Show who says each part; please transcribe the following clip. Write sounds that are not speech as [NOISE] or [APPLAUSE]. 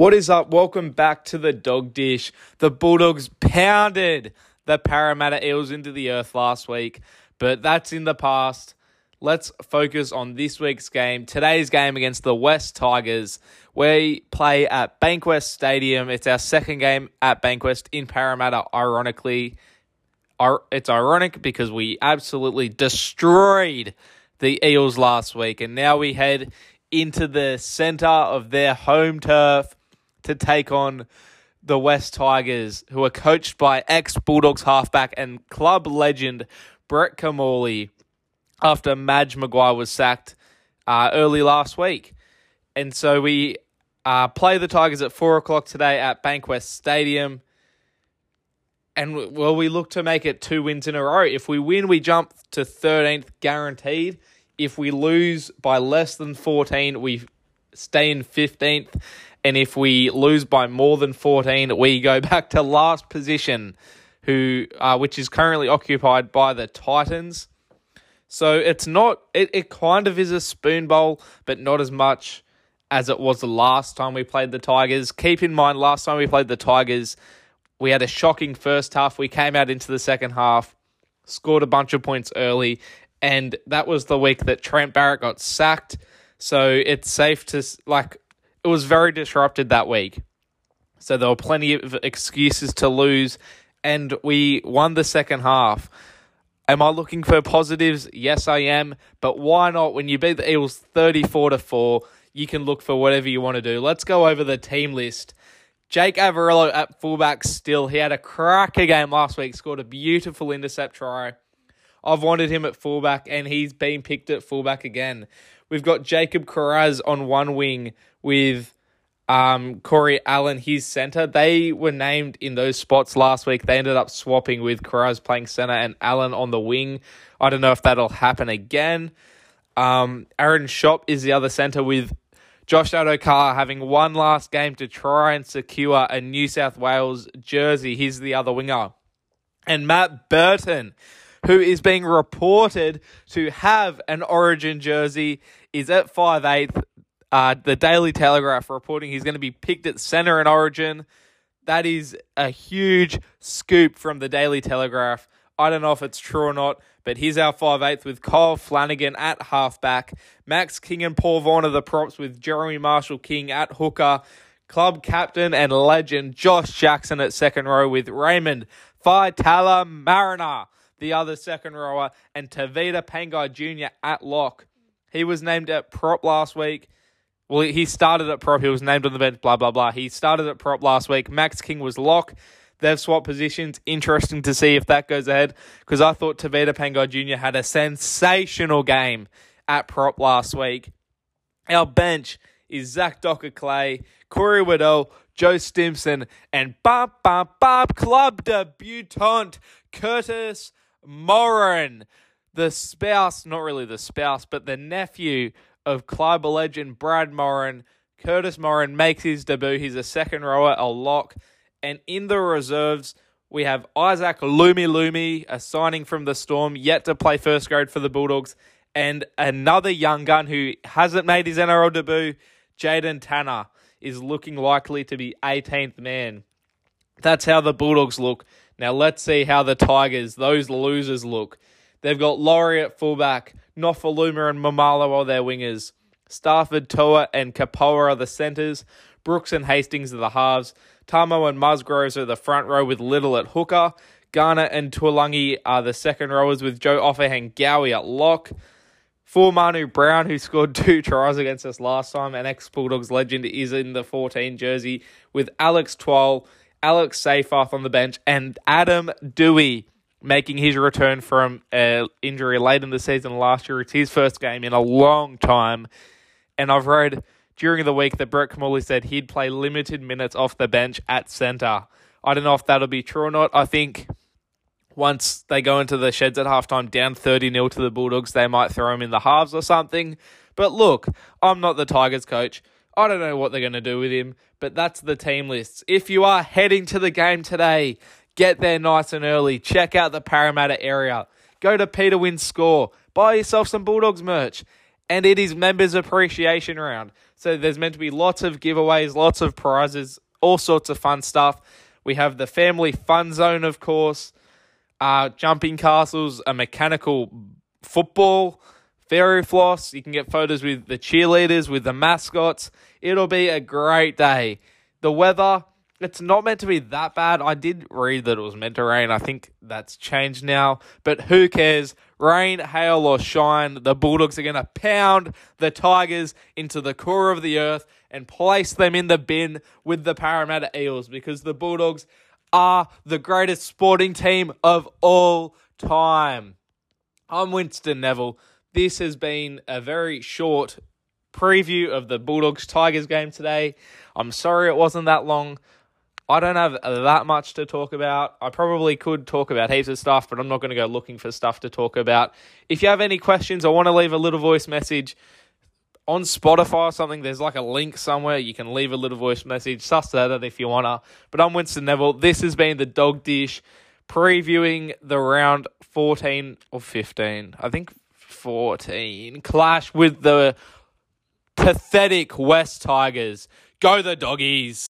Speaker 1: What is up? Welcome back to the Dog Dish. The Bulldogs pounded the Parramatta Eels into the earth last week, but that's in the past. Let's focus on this week's game. Today's game against the West Tigers. We play at Bankwest Stadium. It's our second game at Bankwest in Parramatta, ironically. It's ironic because we absolutely destroyed the Eels last week, and now we head into the centre of their home turf to take on the West Tigers, who are coached by ex Bulldogs halfback and club legend Brett Kimmorley after Madge Maguire was sacked uh, early last week. And so we uh, play the Tigers at 4 o'clock today at Bankwest Stadium. And well, we look to make it two wins in a row. If we win, we jump to 13th guaranteed. If we lose by less than 14, we stay in 15th. And if we lose by more than 14, we go [LAUGHS] back to last position, who uh, which is currently occupied by the Titans. So it's not it, it kind of is a spoon bowl, but not as much as it was the last time we played the Tigers. Keep in mind last time we played the Tigers, we had a shocking first half. We came out into the second half, scored a bunch of points early, and that was the week that Trent Barrett got sacked. So it's safe to like it was very disrupted that week. So there were plenty of excuses to lose, and we won the second half. Am I looking for positives? Yes, I am. But why not? When you beat the Eagles 34 to 4, you can look for whatever you want to do. Let's go over the team list. Jake Averillo at fullback still. He had a cracker game last week, scored a beautiful intercept try. I've wanted him at fullback, and he's been picked at fullback again. We've got Jacob Kiraz on one wing with um, Corey Allen, his center. They were named in those spots last week. They ended up swapping with Kiraz playing center and Allen on the wing. I don't know if that'll happen again. Um, Aaron Schoupp is the other center with Josh Addo-Carr having one last game to try and secure a New South Wales jersey. He's the other winger. And Matt Burton, who is being reported to have an Origin jersey is at five eighth. Uh, the Daily Telegraph reporting he's going to be picked at centre in Origin. That is a huge scoop from the Daily Telegraph. I don't know if it's true or not, but here's our 5'8 with Kyle Flanagan at halfback, Max King and Paul Vaughan are the props with Jeremy Marshall King at hooker, club captain and legend Josh Jackson at second row with Raymond Faitala Mariner, the other second rower, and Tevita Pangai Jr. at lock. He was named at prop last week. Well, he started at prop. He was named on the bench, blah, blah, blah. He started at prop last week. Max King was lock. They've swapped positions. Interesting to see if that goes ahead because I thought Tevita Pangai Jr. had a sensational game at prop last week. Our bench is Zach Dockar Clay, Corey Waddell, Joe Stimson, and Bob Bob Bob Club debutant Curtis Morin the spouse, not really the spouse, but the nephew of Clyde legend Brad Morin. Curtis Morin makes his debut. He's a second rower, a lock. And in the reserves, we have Isaac Lumelume, a signing from the Storm, yet to play first grade for the Bulldogs, and another young gun who hasn't made his NRL debut, Jaden Tanner, is looking likely to be 18th man. That's how the Bulldogs look. Now let's see how the Tigers, those losers, look. They've got Laurie at fullback, Nofoaluma and Maumalo are their wingers. Stafford, Toa, and Kepaoa are the centres. Brooks and Hastings are the halves. Tamou and Musgroves are the front row with Liddle at hooker. Garner and Tuolungi are the second rowers with Joe Ofahengaue Gowie at lock. For Manu Brown, who scored two tries against us last time, and ex Bulldogs legend is in the 14 jersey with Alex Twal, Alex Seyfarth on the bench, and Adam Doueihi making his return from an injury late in the season last year. It's his first game in a long time. And I've read during the week that Brett Kimmorley said he'd play limited minutes off the bench at centre. I don't know if that'll be true or not. I think once they go into the sheds at halftime down 30 0 to the Bulldogs, they might throw him in the halves or something. But look, I'm not the Tigers coach. I don't know what they're going to do with him, but that's the team lists. If you are heading to the game today, Get there nice and early. Check out the Parramatta area. Go to Peter Wynn Score. Buy yourself some Bulldogs merch. and it is members appreciation round. So there's meant to be lots of giveaways, lots of prizes, all sorts of fun stuff. We have the family fun zone, of course, uh, jumping castles, a mechanical football, fairy floss. You can get photos with the cheerleaders, with the mascots. It'll be a great day. The weather, it's not meant to be that bad. I did read that it was meant to rain. I think that's changed now, but who cares? Rain, hail, or shine, the Bulldogs are going to pound the Tigers into the core of the earth and place them in the bin with the Parramatta Eels because the Bulldogs are the greatest sporting team of all time. I'm Winston Neville. This has been a very short preview of the Bulldogs Tigers game today. I'm sorry it wasn't that long. I don't have that much to talk about. I probably could talk about heaps of stuff, but I'm not going to go looking for stuff to talk about. If you have any questions or want to leave a little voice message on Spotify or something, there's like a link somewhere. You can leave a little voice message. Suss that out if you want to. But I'm Winston Neville. This has been the Dog Dish previewing the round 14 or 15. I think 14 clash with the pathetic West Tigers. Go the doggies.